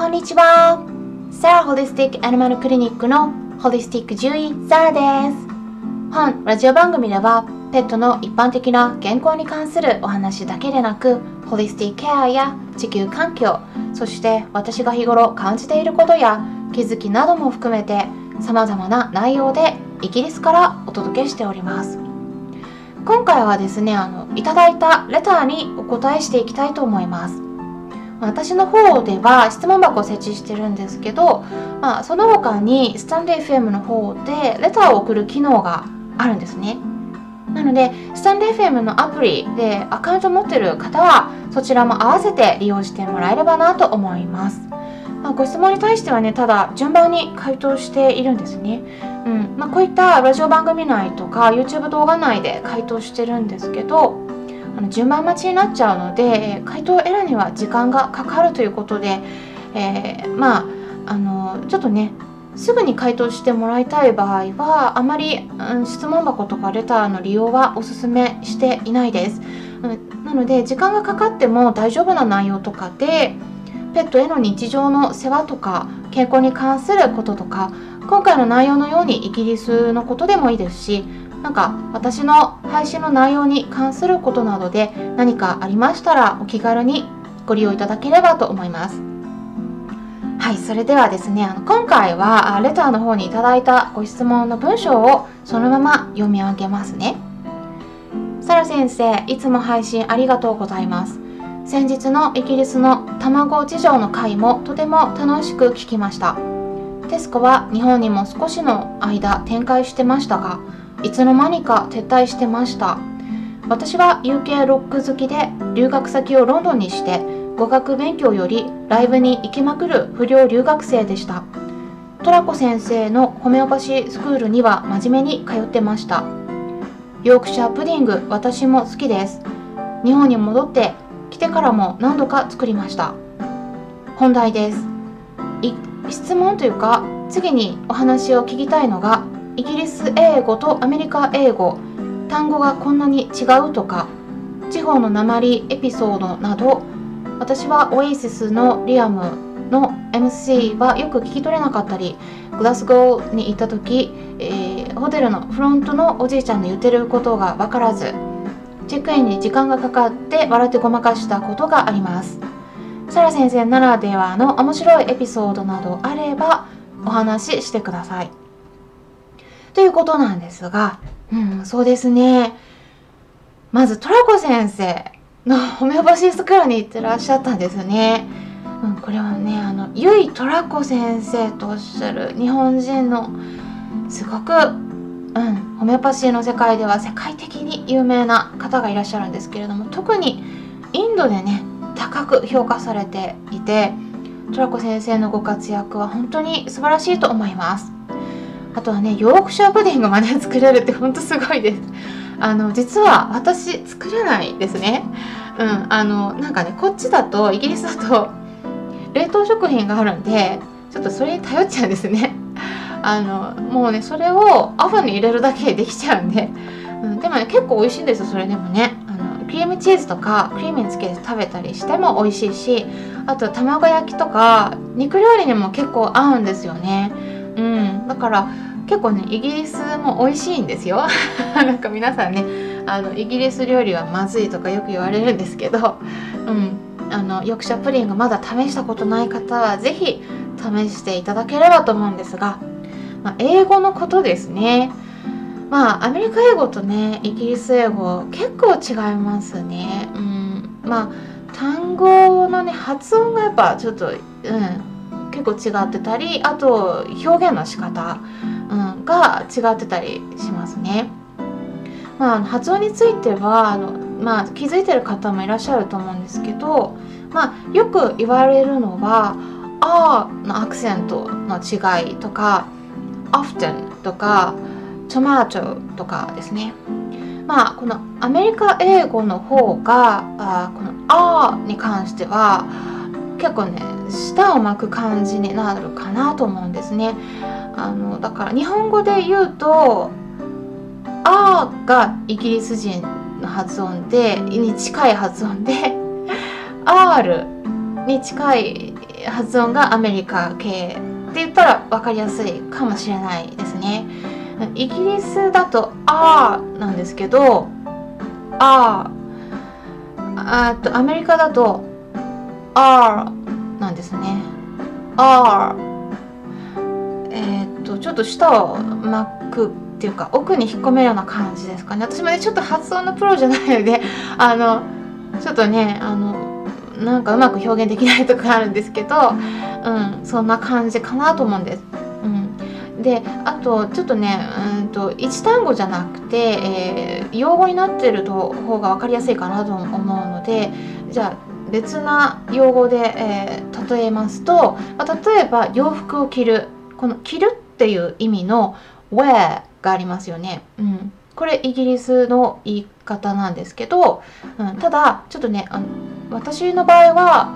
こんにちは。サラホリスティックアニマルクリニックのホリスティック獣医サラです。本ラジオ番組ではペットの一般的な健康に関するお話だけでなくホリスティックケアや地球環境そして私が日頃感じていることや気づきなども含めて様々な内容でイギリスからお届けしております今回はですねあのいただいたレターにお答えしていきたいと思います私の方では質問箱を設置してるんですけど、まあ、その他にスタンレー FM の方でレターを送る機能があるんですね。なのでスタンレー FM のアプリでアカウントを持ってる方はそちらも合わせて利用してもらえればなと思います。まあ、ご質問に対してはねただ順番に回答しているんですね、うん。まあ、こういったラジオ番組内とか YouTube 動画内で回答してるんですけどあの順番待ちになっちゃうので回答を得るには時間がかかるということで、えー、まああのちょっとねすぐに回答してもらいたい場合はあまり、うん、質問箱とかレターの利用はおすすめしていないです、うん、なので時間がかかっても大丈夫な内容とかでペットへの日常の世話とか健康に関することとか今回の内容のようにイギリスのことでもいいですしなんか私の配信の内容に関することなどで何かありましたらお気軽にご利用いただければと思います。はい、それではですね、あの今回はレターの方にいただいたご質問の文章をそのまま読み上げますね。サラ先生、いつも配信ありがとうございます。先日のイギリスの卵事情の回もとても楽しく聞きました。テスコは日本にも少しの間展開してましたが、いつの間にか撤退してました。私は UK ロック好きで留学先をロンドンにして語学勉強よりライブに行きまくる不良留学生でした。トラコ先生のホメオパシースクールには真面目に通ってました。ヨークシャープディング私も好きです。日本に戻って来てからも何度か作りました。本題です。質問というか次にお話を聞きたいのがイギリス英語とアメリカ英語単語がこんなに違うとか地方の鉛エピソードなど私はオエイシスのリアムの MC はよく聞き取れなかったりグラスゴーに行った時、えー、ホテルのフロントのおじいちゃんの言ってることが分からずチェックインに時間がかかって笑ってごまかしたことがあります。サラ先生ならではの面白いエピソードなどあればお話ししてください。ということなんですが、うん、そうですね。まずトラコ先生のホメオパシースクールに行ってらっしゃったんですね。うん、これはね、あの、ゆいトラコ先生とおっしゃる日本人のすごく、うん、ホメオパシーの世界では世界的に有名な方がいらっしゃるんですけれども、特にインドでね、高く評価されていて、トラコ先生のご活躍は本当に素晴らしいと思います。あとはねヨークシャープディングまで作れるってほんとすごいです。あの実は私作れないですね。うんあのなんかねこっちだとイギリスだと冷凍食品があるんでちょっとそれに頼っちゃうんですね。あのもうねそれをオフに入れるだけでできちゃうんで、うん、でもね結構美味しいんですそれでもね。あのクリームチーズとかクリームにつけて食べたりしても美味しいしあと卵焼きとか肉料理にも結構合うんですよね。うん。だから結構ねイギリスも美味しいんですよ。なんか皆さんねあのイギリス料理はまずいとかよく言われるんですけど。うん。あのヨークシャプリンがまだ試したことない方は是非試していただければと思うんですが、まあ、英語のことですね。まあアメリカ英語とねイギリス英語結構違いますね。うん。まあ単語のね発音がやっぱちょっとうん。結構違ってたりあと表現の仕方、うん、が違ってたりしますね。まあ、発音についてはあの、まあ、気づいてる方もいらっしゃると思うんですけど、まあ、よく言われるのは「あ」のアクセントの違いとか「often」とか「tomato」とかですね。まあ、このアメリカ英語の方があこの「あ」に関しては結構ね舌を巻く感じになるかなと思うんですね。あのだから日本語で言うと「あ」がイギリス人の発音でに近い発音で「R」に近い発音がアメリカ系って言ったら分かりやすいかもしれないですね。イギリスだと「あ」なんですけど「あ」あとアメリカだと「あ」なんですね「あ」えー、っとちょっと舌を巻くっていうか奥に引っ込めるような感じですかね。私もねちょっと発音のプロじゃないので あのちょっとねあのなんかうまく表現できないとかあるんですけど、うん、そんな感じかなと思うんです。うん、であとちょっとねうんと1単語じゃなくて、えー、用語になってる方が分かりやすいかなと思うのでじゃあ別な用語で、えー、例えますと、まあ、例えば洋服を着る。この着るっていう意味の wear がありますよね。うん、これイギリスの言い方なんですけど、うん、ただちょっとねあの私の場合は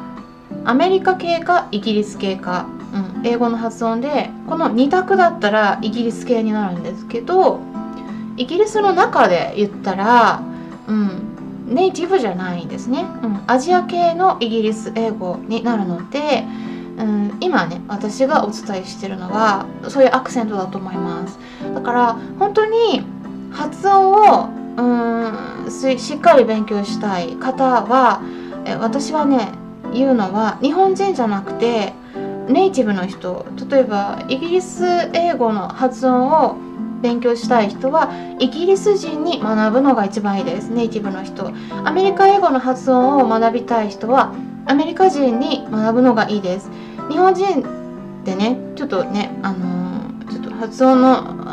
アメリカ系かイギリス系か、うん、英語の発音でこの2択だったらイギリス系になるんですけどイギリスの中で言ったら、うん、ネイティブじゃないですね、うん、アジア系のイギリス英語になるので、うん、今ね私がお伝えしてるのはそういうアクセントだと思います。だから本当に発音をうんしっかり勉強したい。方は私はね言うのは日本人じゃなくてネイティブの人。例えばイギリス英語の発音を勉強したい人はイギリス人に学ぶのが一番いいですネイティブの人。アメリカ英語の発音を学びたい人はアメリカ人に学ぶのがいいです。日本人ってねちょっとねあのー、ちょっと発音の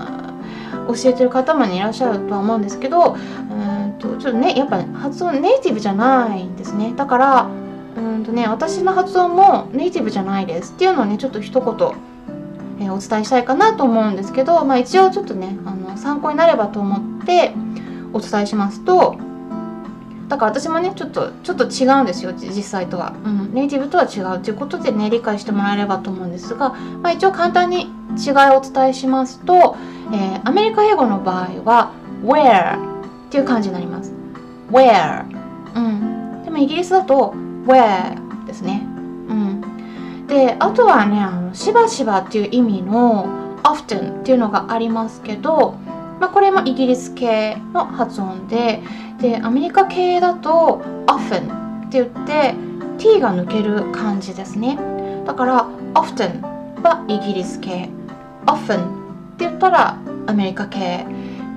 教えてる方も、いらっしゃるとは思うんですけどうんとちょっとねやっぱ発音ネイティブじゃないんですね。だからうんとね私の発音もネイティブじゃないです。っていうのをねちょっと一言えお伝えしたいかなと思うんですけど、まあ、一応ちょっとねあの参考になればと思ってお伝えしますとだから私もねちょっとちょっと違うんですよ実際とは、うん、ネイティブとは違うということでね理解してもらえればと思うんですが、まあ、一応簡単に違いをお伝えしますと、えー、アメリカ英語の場合は where っていう感じになります。where うん。でもイギリスだと where であとはねあのしばしばっていう意味の often っていうのがありますけど、まあ、これもイギリス系の発音ででアメリカ系だと often って言って t が抜ける感じですね。だから often はイギリス系 often って言ったらアメリカ系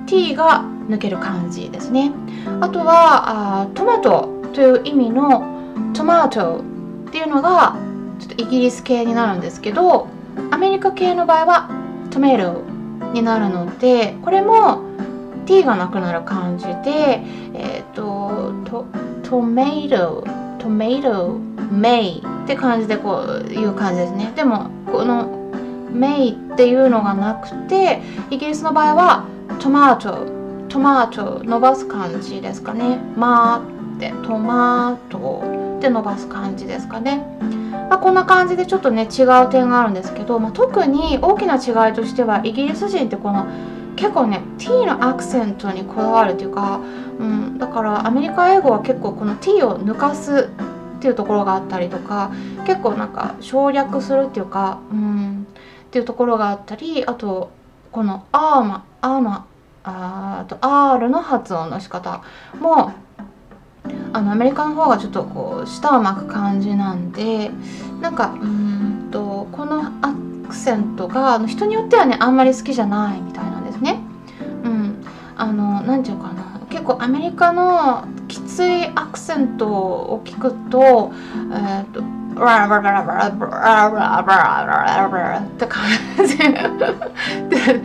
t が抜ける感じですね。あとはあトマトという意味のトマトっていうのがちょっとイギリス系になるんですけどアメリカ系の場合はトメロになるのでこれも t がなくなる感じでえっ、ー、とトトメイトトメイトメイって感じでこういう感じですね。でもこのメイっていうのがなくてイギリスの場合はトマトトマト伸ばす感じですかね。マーってトマトって伸ばす感じですかね、まあ、こんな感じでちょっとね違う点があるんですけど、まあ、特に大きな違いとしてはイギリス人ってこの結構ね t のアクセントにこだわるというか、うん、だからアメリカ英語は結構この t を抜かすっていうところがあったりとか結構なんか省略するっていうか、うん、っていうところがあったりあとこのアーマアーマあと R の発音の仕方もあのアメリカの方がちょっとこう舌を巻く感じなんでなんかうん。とこのアクセントが人によってはねあんまり好きじゃないみたいなんですね。うん、あの何て言うかな。結構アメリカのきついアクセントを聞くと,、えーとラララララララララって感じ。で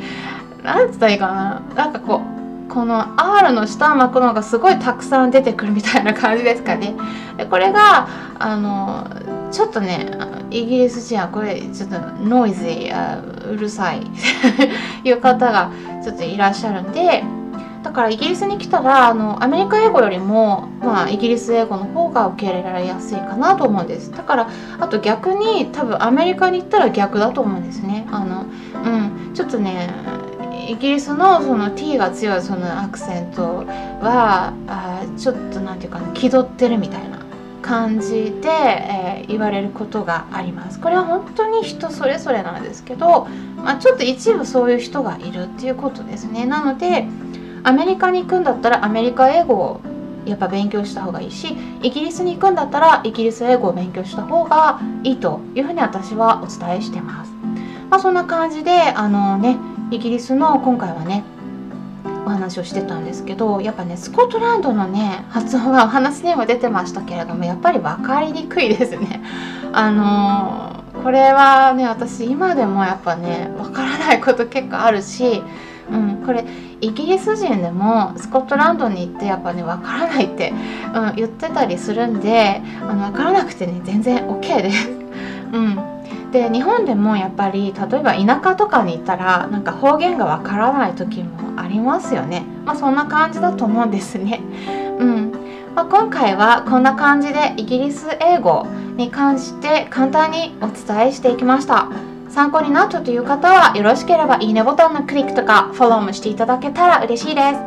なんつったらいいかな。なんかこうこの R の下を巻くのがすごいたくさん出てくるみたいな感じですかね。でこれがあのちょっとねイギリス人はこれちょっとノイズーうるさい いう方がちょっといらっしゃるんでだからイギリスに来たらあのアメリカ英語よりも、まあ、イギリス英語の方が受け入れられやすいかなと思うんです。だからあと逆に多分アメリカに行ったら逆だと思うんですね。あのうんちょっとねイギリスのその T が強いそのアクセントはあちょっと何て言うかな気取ってるみたいな感じで、えー、言われることがありますこれは本当に人それぞれなんですけど、まあ、ちょっと一部そういう人がいるっていうことですねなのでアメリカに行くんだったらアメリカ英語をやっぱ勉強した方がいいしイギリスに行くんだったらイギリス英語を勉強した方がいいというふうに私はお伝えしてます。まあ、そんな感じであのねイギリスの今回はねお話をしてたんですけどやっぱねスコットランドのね発音はお話にも出てましたけれどもやっぱり分かりにくいですね。あのー、これはね私今でもやっぱね分からないこと結構あるし、うん、これイギリス人でもスコットランドに行ってやっぱね分からないって、うん、言ってたりするんであの分からなくてね全然 OK です。で日本でもやっぱり例えば田舎とかに行ったらなんか方言がわからない時もありますよね。まあそんな感じだと思うんですね。うん。まあ、今回はこんな感じでイギリス英語に関して簡単にお伝えしていきました。参考になったという方はよろしければいいねボタンのクリックとかフォローもしていただけたら嬉しいです。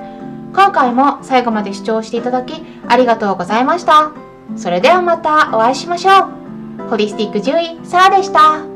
今回も最後まで視聴していただきありがとうございました。それではまたお会いしましょう。ホリスティック獣医サラでした。